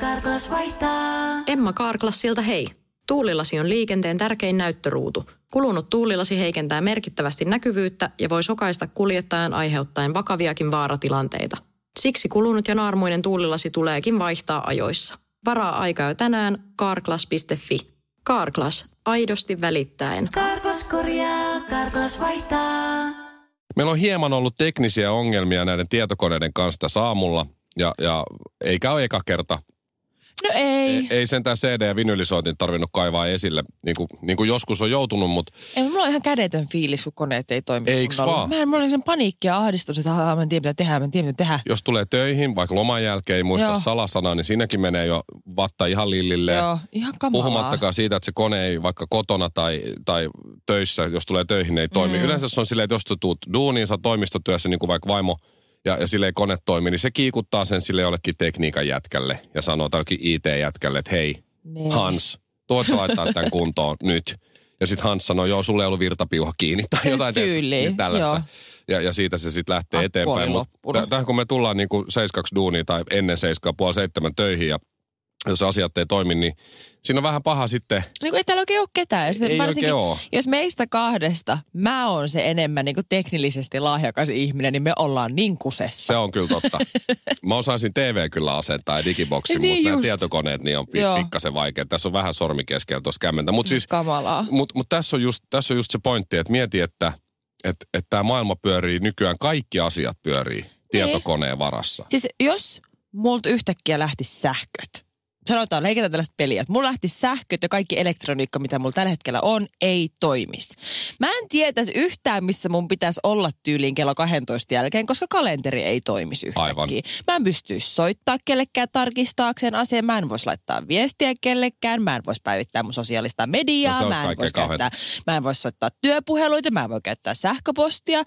Karklas vaihtaa. Emma Karklassilta hei. Tuulilasi on liikenteen tärkein näyttöruutu. Kulunut tuulilasi heikentää merkittävästi näkyvyyttä ja voi sokaista kuljettajan aiheuttaen vakaviakin vaaratilanteita. Siksi kulunut ja naarmuinen tuulilasi tuleekin vaihtaa ajoissa. Varaa aikaa jo tänään karklas.fi. Karklas, aidosti välittäen. Karklas korjaa, Karklas vaihtaa. Meillä on hieman ollut teknisiä ongelmia näiden tietokoneiden kanssa saamulla. Ja, ja eikä ole eka kerta. No ei. Ei sentään CD- ja vinylisointin tarvinnut kaivaa esille, niin kuin, niin kuin joskus on joutunut, mutta ei. Mulla on ihan kädetön fiilis, kun koneet ei toimi. Eiks kunnolla. vaan? Mä en, mulla oli sen paniikki ja ahdistus, että aah, mä en tiedä mitä tehdään, mä en tiedä mitä tehdään. jos tulee töihin, vaikka loman jälkeen ei muista Joo. salasanaa, niin siinäkin menee jo vatta ihan lillille. Joo, ihan kamalaa. Puhumattakaan siitä, että se kone ei vaikka kotona tai, tai töissä, jos tulee töihin, ei toimi. Mm. Yleensä se on silleen, että jos tuut duuniin, sä toimistotyössä, niin kuin vaikka vaimo, ja, ja sille ei kone toimi, niin se kiikuttaa sen sille jollekin tekniikan jätkälle ja sanoo tällekin IT-jätkälle, että hei, Niin. Hans, tuot sä laittaa tämän kuntoon nyt. Ja sitten Hans sanoo, joo, sulle ei ollut virtapiuha kiinni tai jotain Tyyliin, niin tällaista. joo. Ja, ja siitä se sitten lähtee Akku eteenpäin. oli Mut loppunut. tähän kun me tullaan niin kuin 7 duuniin tai ennen 7 puoli seitsemän töihin ja jos asiat ei toimi, niin siinä on vähän paha sitten. Niin kuin ei täällä oikein ole ketään. Ja sitten Ei varsinkin, oikein oo. Jos meistä kahdesta mä oon se enemmän niin kuin teknillisesti lahjakas ihminen, niin me ollaan niin kusessa. Se on kyllä totta. Mä osaisin TV kyllä asentaa ja digiboksi, Niin mutta nämä just. tietokoneet niin on Joo. pikkasen vaikea. Tässä on vähän sormi keskellä tuossa kämmentä. Mutta siis, Kamalaa. mut, mut tässä, on just, tässä on just se pointti, että mieti, että et, et tämä maailma pyörii nykyään, kaikki asiat pyörii tietokoneen varassa. Siis jos multa yhtäkkiä lähti sähköt, sanotaan, leikitään tällaista peliä, että mulla lähti sähköt ja kaikki elektroniikka, mitä mulla tällä hetkellä on, ei toimisi. Mä en tietäisi yhtään, missä mun pitäisi olla tyyliin kello 12 jälkeen, koska kalenteri ei toimisi yhtäkkiä. Aivan. Mä en pystyisi soittaa kellekään tarkistaakseen asian, mä en voisi laittaa viestiä kellekään, mä en voisi päivittää mun sosiaalista mediaa, No mä en kauheinta. käyttää, mä en voisi soittaa työpuheluita, mä en voi käyttää sähköpostia.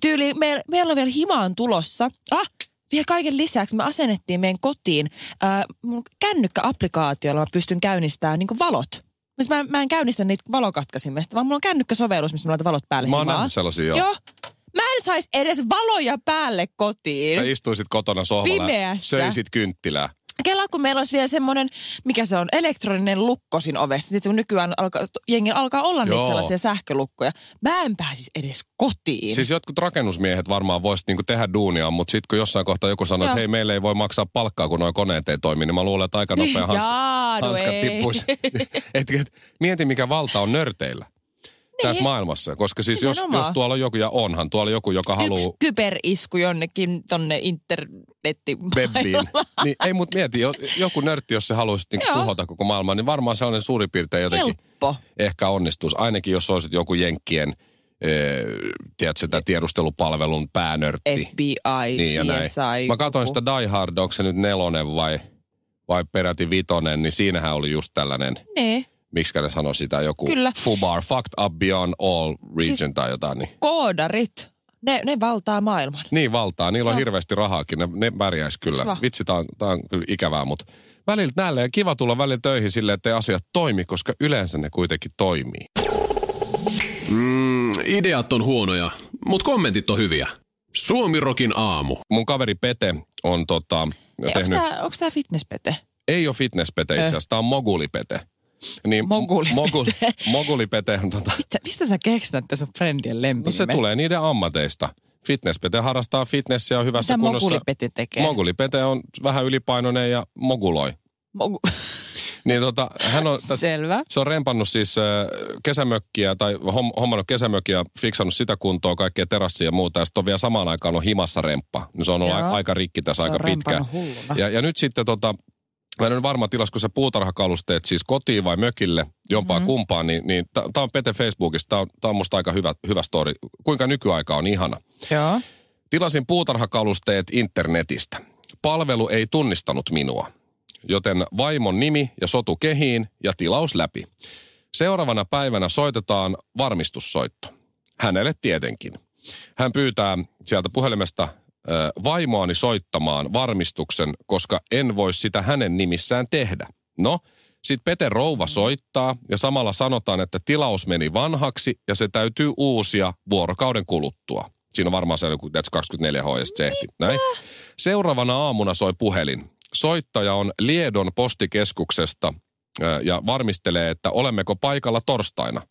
Tyyli, me, meillä on vielä himaan tulossa. Ah, vielä kaiken lisäksi me asennettiin meidän kotiin äh, mun kännykkäapplikaatiolla mä pystyn käynnistämään niin valot. Mä, mä en käynnistä niitä valokatkasimesta, vaan mulla on kännykkäsovellus, missä mä laitan valot päälle Mä oon nähnyt sellaisia joo. Joo. Mä en sais edes valoja päälle kotiin. Sä istuisit kotona sohvalla Pimeässä. söisit kynttilää. Kela, kun meillä olisi vielä semmoinen, mikä se on, elektroninen lukko siinä ovessa. Sitten kun nykyään alkaa, jengi alkaa olla niitä Joo. sellaisia sähkölukkoja. Mä en pääsisi edes kotiin. Siis jotkut rakennusmiehet varmaan voisivat niinku tehdä duunia, mutta sitten kun jossain kohtaa joku sanoo, että hei, meille ei voi maksaa palkkaa, kun nuo koneet ei toimi, niin mä luulen, että aika nopea hans, Jaa, no hanskat tippuisi. et, et, mieti, mikä valta on nörteillä tässä maailmassa. Koska siis jos, jos tuolla on joku, ja onhan tuolla joku, joka haluaa Yksi kyberisku jonnekin tonne internetti. niin ei mut mieti, jo- joku nörtti, jos se haluaisi niinku tuhota koko maailmaa, niin varmaan sellainen suurin piirtein jotenkin Helppo. ehkä onnistuisi. Ainakin jos olisit joku Jenkkien, ee, tiedätkö, tämä tiedustelupalvelun päänörtti. FBI, Niin ja näin. CSI. Mä katsoin sitä Die Hard, onko se nyt nelonen vai, vai peräti vitonen, niin siinähän oli just tällainen, Ne, miksi ne sanoi sitä, joku Kyllä. FUBAR, Fucked Up Beyond All Region Siis- tai jotain. Niin, koodarit. Ne, ne valtaa maailman. niin valtaa, niillä on hirveästi rahaakin, ne, ne pärjäisi kyllä. Kiva. Vitsi, tää on, tää on kyllä ikävää, mutta välillä näille ja kiva tulla välillä töihin silleen, että asiat toimi, koska yleensä ne kuitenkin toimii. Mm, ideat on huonoja, mutta kommentit on hyviä. Suomirokin aamu. Mun kaveri Pete on tota, Onko tehnyt, tämä, onko tämä fitnesspete? ei ole fitnesspete itse asiassa, tää on mogulipete. Niin, Mogulipete. Mogul, mogulipete on tota, Mitä, mistä sä keksit sun friendien No lempinimet? se tulee niiden ammateista. Fitnesspete harrastaa fitnessiä on hyvässä Mitä kunnossa. mogulipete tekee? Mogulipete on vähän ylipainoinen ja moguloi. Mogu... Niin tota, hän on, täs, Selvä. se on rempannut siis äh, kesämökkiä tai hom, hommannut kesämökkiä, fiksannut sitä kuntoa, kaikkea terassia ja muuta. Ja sitten on vielä samaan aikaan on himassa remppa. Niin se on ollut Joo. aika rikki tässä Se aika hulluna. Ja, ja nyt sitten tota, mä en ole varma tilas, kun sä puutarhakalusteet siis kotiin vai mökille, jompaa mm-hmm. kumpaan, niin, niin tämä on Pete Facebookista, tämä on, tää on musta aika hyvä, hyvä story. Kuinka nykyaika on ihana. Joo. Tilasin puutarhakalusteet internetistä. Palvelu ei tunnistanut minua, joten vaimon nimi ja sotu kehiin ja tilaus läpi. Seuraavana päivänä soitetaan varmistussoitto. Hänelle tietenkin. Hän pyytää sieltä puhelimesta vaimoani soittamaan varmistuksen, koska en voi sitä hänen nimissään tehdä. No, sitten Pete Rouva soittaa ja samalla sanotaan, että tilaus meni vanhaksi ja se täytyy uusia vuorokauden kuluttua. Siinä on varmaan se joku tiedätkö, 24 H ja sit se ehti. Näin. Seuraavana aamuna soi puhelin. soittaja on Liedon postikeskuksesta ja varmistelee, että olemmeko paikalla torstaina,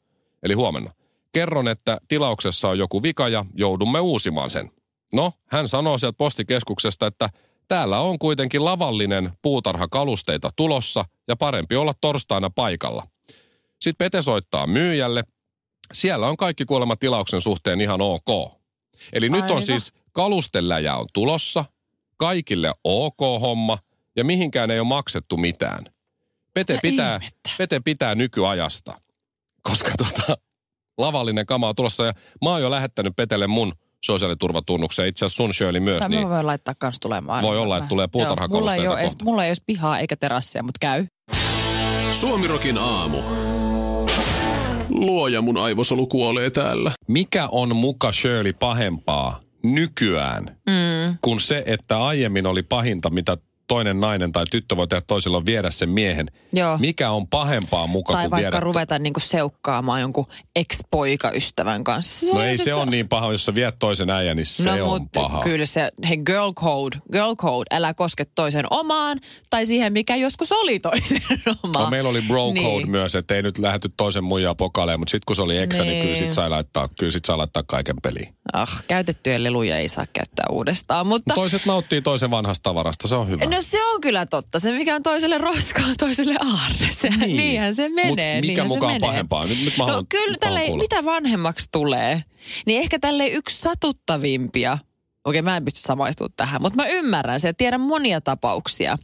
eli huomenna. Kerron, että tilauksessa on joku vika ja joudumme uusimaan sen. No, hän sanoo sieltä postikeskuksesta, että täällä on kuitenkin lavallinen puutarhakalusteita tulossa ja parempi olla torstaina paikalla. Sitten Pete soittaa myyjälle. Siellä on kaikki kuolema tilauksen suhteen ihan ok. Eli nyt on siis kalusteläjä on tulossa, kaikille ok homma ja mihinkään ei ole maksettu mitään. Pete pitää? Pete pitää nykyajasta, koska tota, lavallinen kama on tulossa ja mä oon jo lähettänyt Petelle mun sosiaaliturvatunnuksen, itse asiassa sun Shirley myös, Tai niin mä voin laittaa kans tulemaan. Voi olla, että tulee Joo, puutarhakalusteita mulla ei, ole edes, mulla ei ole pihaa eikä terassia, mutta käy. Suomirokin aamu. Luoja mun aivosolu kuolee täällä. mikä on muka Shirley pahempaa nykyään Mm. kuin se, että aiemmin oli pahinta, mitä toinen nainen tai tyttö voi tehdä toisella on viedä sen miehen. Joo. Mikä on pahempaa muka Tai kuin vaikka viedä... ruveta niinku seukkaamaan jonkun ex-poikaystävän kanssa. No ei se ole niin paha, jos sä viet toisen äijän, niin se no, on mut paha. kyllä se, hei girl code, girl code, älä koske toisen omaan tai siihen, mikä joskus oli toisen omaan. No, meillä oli bro code Niin. myös, että ei nyt lähdetty toisen muijaa pokaleen, mutta sitten kun se oli eksä, niin, Niin. kyllä sit sai laittaa, kyllä sit sai laittaa kaiken peliin. Ah, käytettyjä leluja ei saa käyttää uudestaan, mutta... Toiset nauttii toisen vanhasta tavarasta, se on hyvä. No se on kyllä totta. Se mikä on toiselle roskaa, toiselle aarre. Se, niin. Niinhän se menee. Mut mikä niinhän se mukaan menee. pahempaa? Nyt, nyt mä No haluan, kyllä mä haluan tälle, mitä vanhemmaksi tulee, niin ehkä tälle yksi satuttavimpia Okei, mä en pysty samaistumaan tähän, mutta mä ymmärrän se ja tiedän monia tapauksia.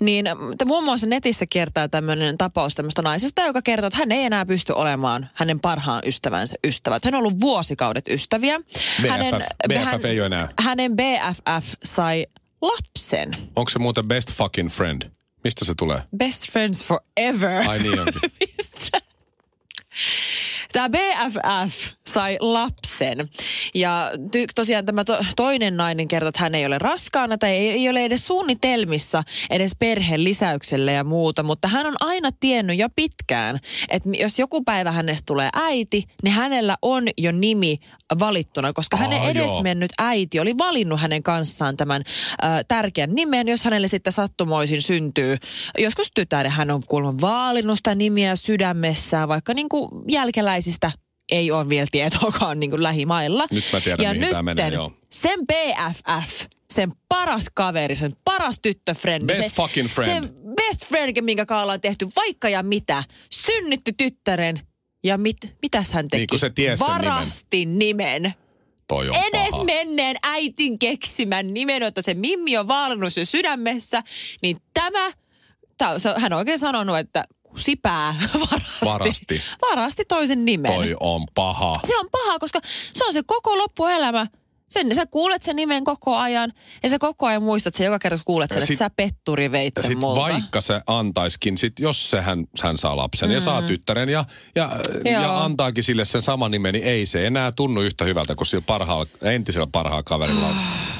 Niin t- muun muassa netissä kiertää tämmöinen tapaus tämmöistä naisesta, joka kertoo, että hän ei enää pysty olemaan hänen parhaan ystävänsä ystävät. Hän on ollut vuosikaudet ystäviä. BFF, hänen, BFF ei ole enää. Hänen BFF sai lapsen. Onko se muuten best fucking friend? Mistä se tulee? Best friends forever. Ai niin onkin. Tämä BFF sai lapsen. Ja ty- tosiaan tämä to- toinen nainen kertoo, että hän ei ole raskaana tai ei, ei ole edes suunnitelmissa edes perheen lisäykselle ja muuta. Mutta hän on aina tiennyt jo pitkään, että jos joku päivä hänestä tulee äiti, niin hänellä on jo nimi valittuna, koska Aa, hänen joo. edesmennyt äiti oli valinnut hänen kanssaan tämän äh, tärkeän nimen, jos hänelle sitten sattumoisin syntyy joskus tytär, ja hän on kuulemma vaalinut sitä nimiä sydämessään, vaikka niin kuin jälkeläisistä ei ole vielä tietoakaan niin kuin lähimailla. Nyt mä tiedän, ja mihin tää menee, joo. sen BFF, sen paras kaveri, sen paras tyttöfrendi. Best se, fucking friend. Sen best friend, minkä kanssa ollaan tehty vaikka ja mitä. Synnytti tyttären. Ja mit, mitäs hän teki? Niin, se tiesi sen nimen. Varasti nimen. Toi on Edes paha. menneen äitin keksimän nimen, että se Mimmi on vaalannut sen sydämessä, niin tämä, se, hän on oikein sanonut, että sipää varasti, Varasti. varasti toisen nimen. Toi on paha. Se on paha, koska se on se koko loppuelämä. Sen, sä kuulet sen nimen koko ajan ja sä koko ajan muistat sen joka kerta, kun kuulet sen, sit- että sä petturi veit sen sit multa. vaikka se antaiskin, sit jos se hän, hän saa lapsen mm. ja saa tyttären ja, ja, Joo. ja antaakin sille sen saman nimen, niin ei se enää tunnu yhtä hyvältä kuin sillä parhaalla, entisellä parhaalla kaverilla on.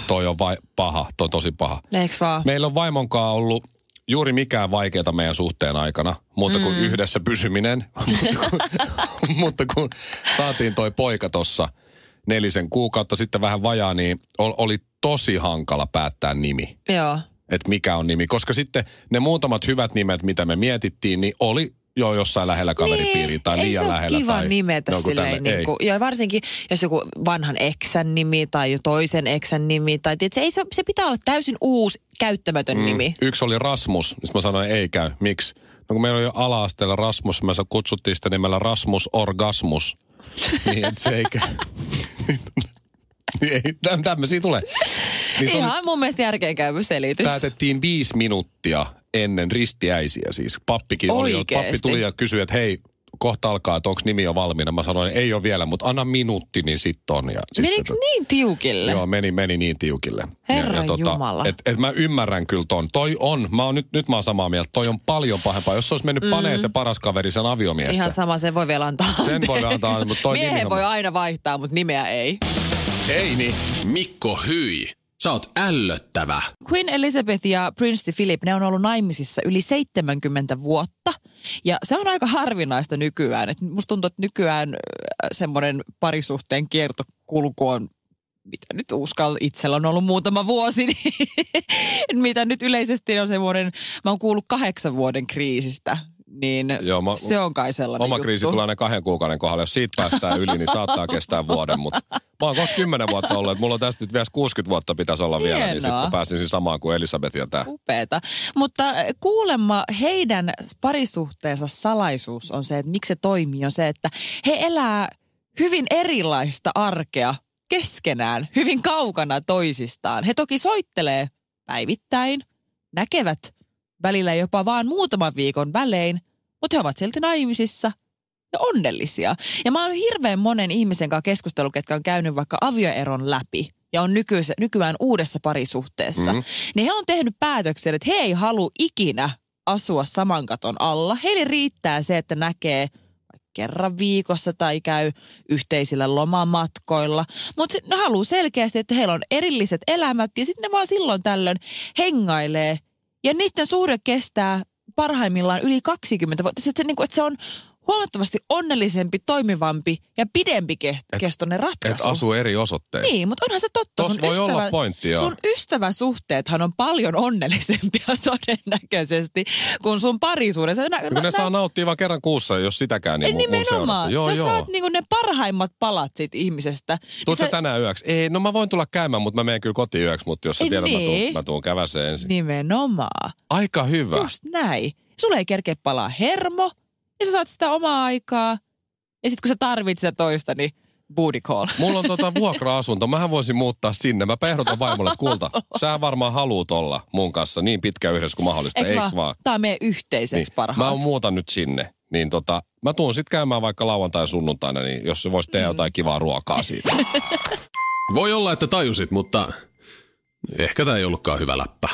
Toi on vai, paha, toi on tosi paha. Eiks vaan? Meillä on vaimonkaan ollut juuri mikään vaikeata meidän suhteen aikana, muuta kuin mm. yhdessä pysyminen. mutta, kun, mutta kun saatiin toi poika tossa nelisen kuukautta sitten vähän vajaa, niin ol- oli tosi hankala päättää nimi Joo. että mikä on nimi. Koska sitten ne muutamat hyvät nimet, mitä me mietittiin, niin oli jo jossain lähellä kaveripiiriä tai Niin, ei liian lähellä. kiva tai nimetä silleen, niin kuin, ja varsinkin jos joku vanhan eksän nimi tai toisen eksän nimi, tai tiedät, se, ei, se, se pitää olla täysin uusi, käyttämätön mm. nimi. Yksi oli Rasmus, niin mä sanoin, ei käy. Miksi? No kun meillä oli jo ala-asteella Rasmus, me kutsuttiin sitä nimellä Rasmus Orgasmus. niin, että se ei käy. Ei, täm- tämmöisiä tulee. Niin se oli, Ihan mun mielestä järkeenkäyvä selitys. päätettiin viisi minuuttia ennen ristiäisiä siis. Pappikin oli jo, pappi tuli ja kysyi, että hei, kohta alkaa, että onko nimi jo valmiina. Mä sanoin, ei ole vielä, mutta anna minuutti, niin sitten on. Ja sitten, Menikö niin tiukille? Joo, meni, meni niin tiukille. Herran Jumala. Et, et mä ymmärrän kyllä ton. Toi on, mä oon nyt, nyt mä oon samaa mieltä, toi on paljon pahempaa. Jos se olisi mennyt mm. paneen se paras kaveri sen aviomiestä. Ihan sama, sen voi vielä antaa Sen voi anteeksi. antaa, mutta toi Miehen nimihomma- voi aina vaihtaa, mutta nimeä ei. Ei niin. Mikko hyi. Sä oot ällöttävä. Queen Elizabeth ja Prince Philip, ne on ollut naimisissa yli 70 vuotta. Ja se on aika harvinaista nykyään. Et musta tuntuu, että nykyään äh, semmoinen parisuhteen kiertokulku on mitä nyt uskalla, itsellä on ollut muutama vuosi, niin mitä nyt yleisesti on semmoinen, mä oon kuullut kahdeksan vuoden kriisistä, niin Joo, Joo, mä- se on kai sellainen Oma juttu. kriisi tulee aina kahden kuukauden kohdalla. Jos siitä päästään yli, niin saattaa kestää vuoden. Mutta mä oon kohta kymmenen vuotta ollut. Että mulla on tästä nyt vielä 60 vuotta pitäisi olla vielä. Niin sitten Hienoa. pääsisin samaan kuin Elisabeth ja tää. Upeeta. Mutta kuulemma heidän parisuhteensa salaisuus on se, että miksi se toimii, on se, että he elää hyvin erilaista arkea keskenään, hyvin kaukana toisistaan. He toki soittelee päivittäin, näkevät välillä jopa vaan muutaman viikon välein, mutta he ovat silti naimisissa ja onnellisia. Ja mä oon hirveän monen ihmisen kanssa keskustellut, ketkä on käynyt vaikka avioeron läpi ja on nykyis- nykyään uudessa parisuhteessa. Mhm. Mm. Niin he on tehnyt päätöksen, että he ei halua ikinä asua saman katon alla. Heille riittää se, että näkee kerran viikossa tai käy yhteisillä lomamatkoilla. Mutta ne haluaa selkeästi, että heillä on erilliset elämät ja sitten ne vaan silloin tällöin hengailee. Ja niiden suhde kestää parhaimmillaan yli 20 vuotta. Se, se, niin kuin, että se on huomattavasti onnellisempi, toimivampi ja pidempi ke- kestoinen ratkaisu. Et asuu eri osoitteissa. Niin, mutta onhan se totta. Tos Sun voi olla pointti, joo. Sun ystäväsuhteethan on paljon onnellisempia todennäköisesti kuin sun parisuudessa. Nä, Kun ne saa nauttia vaan kerran kuussa, jos sitäkään, niin mun, mun. Nimenomaan. Joo, Sä joo. saat niinku ne parhaimmat palat siitä ihmisestä. Tuut Niin sä tänään yöksi? Ei, no mä voin tulla käymään, mutta mä menen kyllä kotiin yöksi, mutta jos sä Ei tiedät, mä tuun, niin. mä tuun käväseen ensin. Nimenomaan. Aika hyvä. Just näin. Sulle ei kerkeä palaa hermo ja sä saat sitä omaa aikaa. Ja sitten kun sä tarvit sitä toista, niin booty call. Mulla on tota vuokra-asunto. Mähän voisin muuttaa sinne. Mä ehdotan vaimolle, että kulta, sä varmaan haluut olla mun kanssa niin pitkä yhdessä kuin mahdollista. Eiks Eiks, vaan? vaan? Tää on meidän yhteiseksi Niin. parhaaksi. Mä oon muutan nyt sinne. Niin tota, mä tuun sitten käymään vaikka lauantai sunnuntaina, niin jos se voisi tehdä Mm. jotain kivaa ruokaa siitä. Voi olla, että tajusit, mutta ehkä tämä ei ollutkaan hyvä läppä.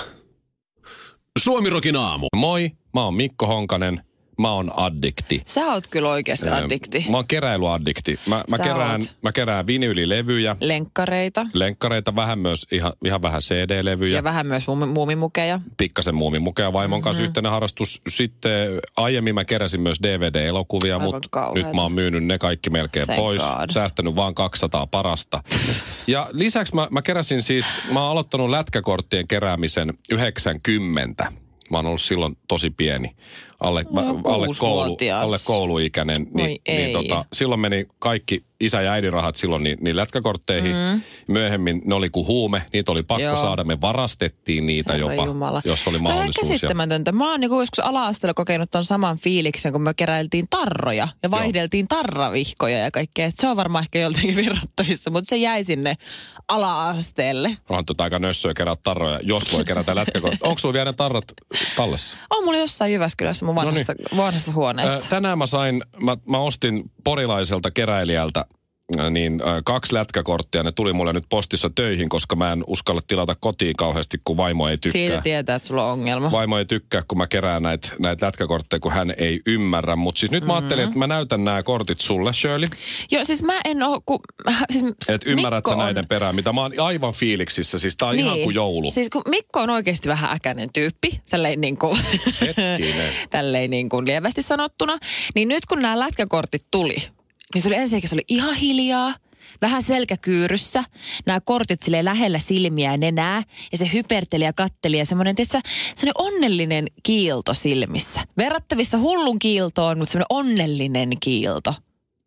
Suomirokin aamu. Moi, mä oon Mikko Honkanen. Mä oon addikti. Sä oot kyllä oikeasti addikti. Mä oon keräilyaddikti. Mä, mä, Sä kerään, oot. mä kerään vinyylilevyjä, Lenkkareita lenkkareita, vähän myös ihan, ihan vähän CD-levyjä. ja vähän myös muumi- muumimukeja. pikkasen muumimukea vaimon kanssa Mhm. yhteinen harrastus. Sitten aiemmin mä keräsin myös DVD-elokuvia, mutta nyt mä oon myynyt ne kaikki melkein Thank pois. God. Säästänyt vaan 200 parasta. ja lisäksi mä, mä keräsin siis, mä oon aloittanut lätkäkorttien keräämisen 90. Mä oon ollut silloin tosi pieni. Alle, No, alle, koulu, alle kouluikäinen. Niin, niin ei. tota, silloin meni kaikki isä- ja äidin rahat silloin niin, niin lätkäkortteihin. Mm. Myöhemmin ne oli kuin huume. Niitä oli pakko Joo. saada. Me varastettiin niitä Herra jopa, Jumala. jos oli on mahdollisuus. Ja- käsittämätöntä. Mä oon niinku joskus ala-asteella kokenut ton saman fiiliksen, kun me keräiltiin tarroja ja vaihdeltiin tarravihkoja ja kaikkea. Et se on varmaan ehkä joltakin verrattavissa, mutta se jäi sinne ala-asteelle. Onhan tota aika nössöä kerätä tarroja, jos voi kerätä lätkäkortteja. Onko sulla vielä ne tarrat tallessa? On mulla jossain Jyväskylässä mun vanhassa, vanhassa huoneessa. Tänään mä sain, mä, mä ostin porilaiselta keräilijältä niin ö, kaksi lätkäkorttia. Ne tuli mulle nyt postissa töihin, koska mä en uskalla tilata kotiin kauheasti, kun vaimo ei tykkää. Siitä tietää, että sulla on ongelma. Vaimo ei tykkää, kun mä kerään näitä näit lätkäkortteja, kun hän ei ymmärrä. Mutta siis nyt Mhm. mä ajattelin, että mä näytän nämä kortit sulle, Shirley. Joo, siis mä en oo, kun... Siis Että ymmärrät on- näiden perään, mitä mä oon aivan fiiliksissä. Siis tää on ihan kuin joulu. Siis kun Mikko on oikeasti vähän äkäinen tyyppi, tälleen niin kuin, Hetkinen. tälleen niin kuin lievästi sanottuna, niin nyt kun nämä lätkäkortit tuli, niin se oli ensinnäkin se oli ihan hiljaa, vähän selkäkyyryssä, nämä kortit sille lähellä silmiä ja nenää, ja se hyperteli ja katteli ja semmoinen, tietsä, semmoinen onnellinen kiilto silmissä. Verrattavissa hullun kiiltoon, mutta semmoinen onnellinen kiilto. Niin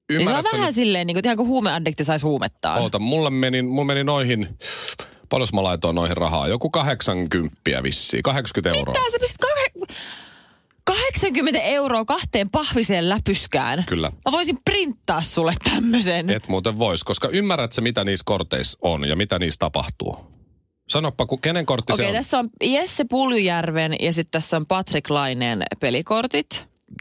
se on Ymmärrätkö vähän nyt- silleen, niin kuin, ihan kuin huumeaddikti saisi huumettaan. Oota, mulla meni, mulla meni noihin, paljon mä laitoin noihin rahaa? Joku 80 vissiin, 80 euroa. Mitä sä pistit kah- 80 euroa kahteen pahviseen läpyskään? Kyllä. Mä voisin printtaa sulle tämmöisen. Et muuten vois, koska ymmärrät sä, mitä niissä korteissa on ja mitä niissä tapahtuu? Sanoppa, ku, kenen kortti Okei, se on? tässä on Jesse Puljujärven ja sitten tässä on Patrick Laineen pelikortit,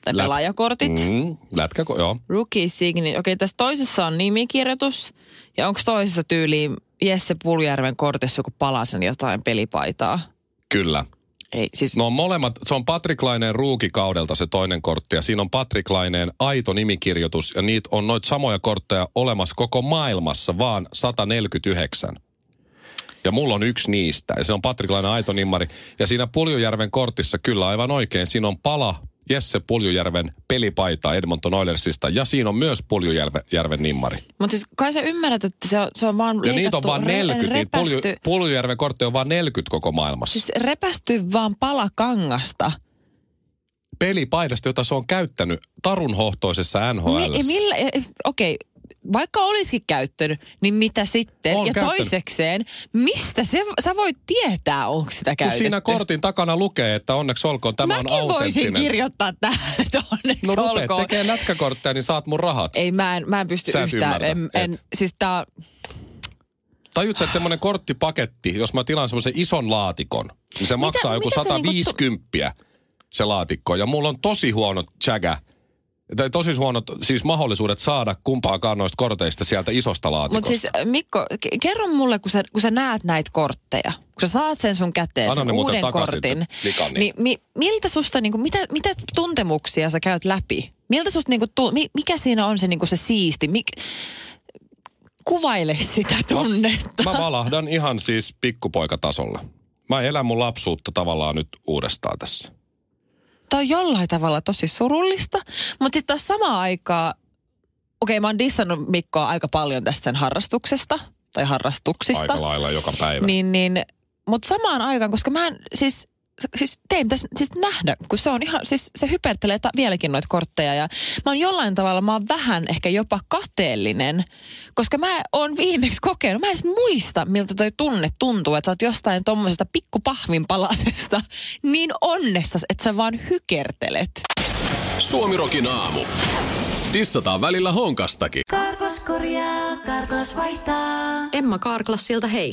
tai Lät- pelaajakortit. Mm. Lätkä, joo. Rookie Signi. Okei, tässä toisessa on nimikirjoitus. Ja onko toisessa tyyliin Jesse Puljujärven kortissa joku palasen jotain pelipaitaa? Kyllä. Ei, siis No molemmat, se on Patrick Laineen ruukikaudelta se toinen kortti ja siinä on Patrick Laineen aito nimikirjoitus ja niitä on noita samoja kortteja olemassa koko maailmassa vaan 149. Ja mulla on yksi niistä ja se on Patrick Laineen aito nimmari. Ja siinä Puljujärven kortissa kyllä aivan oikein, siinä on pala Jesse Puljujärven pelipaita Edmonton Oilersista ja siinä on myös Puljujärven Järven nimmari. Mutta siis kai sä ymmärrät, että se on, se on vaan Ja niitä on vaan 40, niitä Pulju, repästy, Puljujärven kortteja on vaan 40 koko maailmassa. siis repästy vaan pala kangasta. Pelipaidasta, jota se on käyttänyt tarunhohtoisessa NHL. Mi- millä, okei, vaikka olisikin käyttänyt, niin mitä sitten? On ja käyttänyt. toisekseen, mistä se, sä voit tietää, onko sitä Kun käytetty? siinä kortin takana lukee, että onneksi olkoon, tämä Mäkin on voisin autenttinen. kirjoittaa tähän, että onneksi No rupeat olkoon. tekee lätkäkortteja, niin saat mun rahat. Ei, mä en, mä en pysty Sä yhtään. ymmärrä, En, en, siis tää, Tajutko, että semmoinen korttipaketti, jos mä tilaan semmoisen ison laatikon, niin se maksaa joku mitä se niinku 150 se laatikko. Ja mulla on tosi huono chaga, tai tosi huonot siis mahdollisuudet saada kumpaakaan noista korteista sieltä isosta laatikosta. Mutta siis äh, Mikko, ke- kerro mulle, kun sä, kun sä näet näitä kortteja, kun sä saat sen sun käteen, sen uuden kortin, se likanin. niin mi, miltä susta, niinku, mitä, mitä tuntemuksia sä käyt läpi? Miltä susta, niinku, tu, mi, mikä siinä on se, niinku, se siisti? Mik, kuvaile sitä tunnetta. Mä valahdan ihan siis pikkupoikatasolla. Mä elän mun lapsuutta tavallaan nyt uudestaan tässä. Tämä on jollain tavalla tosi surullista, mutta sitten taas samaan aikaan, okei mä oon dissannut Mikkoa aika paljon tästä sen harrastuksesta tai harrastuksista. Aika lailla joka päivä. Niin, niin, mutta samaan aikaan, koska mä en, siis, siis tein pitäisi siis nähdä, kun se on ihan, siis se hypertelee ta- vieläkin noita kortteja ja mä oon jollain tavalla, mä oon vähän ehkä jopa kateellinen, koska mä oon viimeksi kokenut, mä en edes muista, miltä toi tunne tuntuu, että sä oot jostain tommosesta pikkupahvin palasesta niin onnessa, että sä vaan hykertelet. Suomirokin aamu. Dissataan välillä honkastakin. Karklas korjaa, Karklas vaihtaa. Emma Karklassilta hei.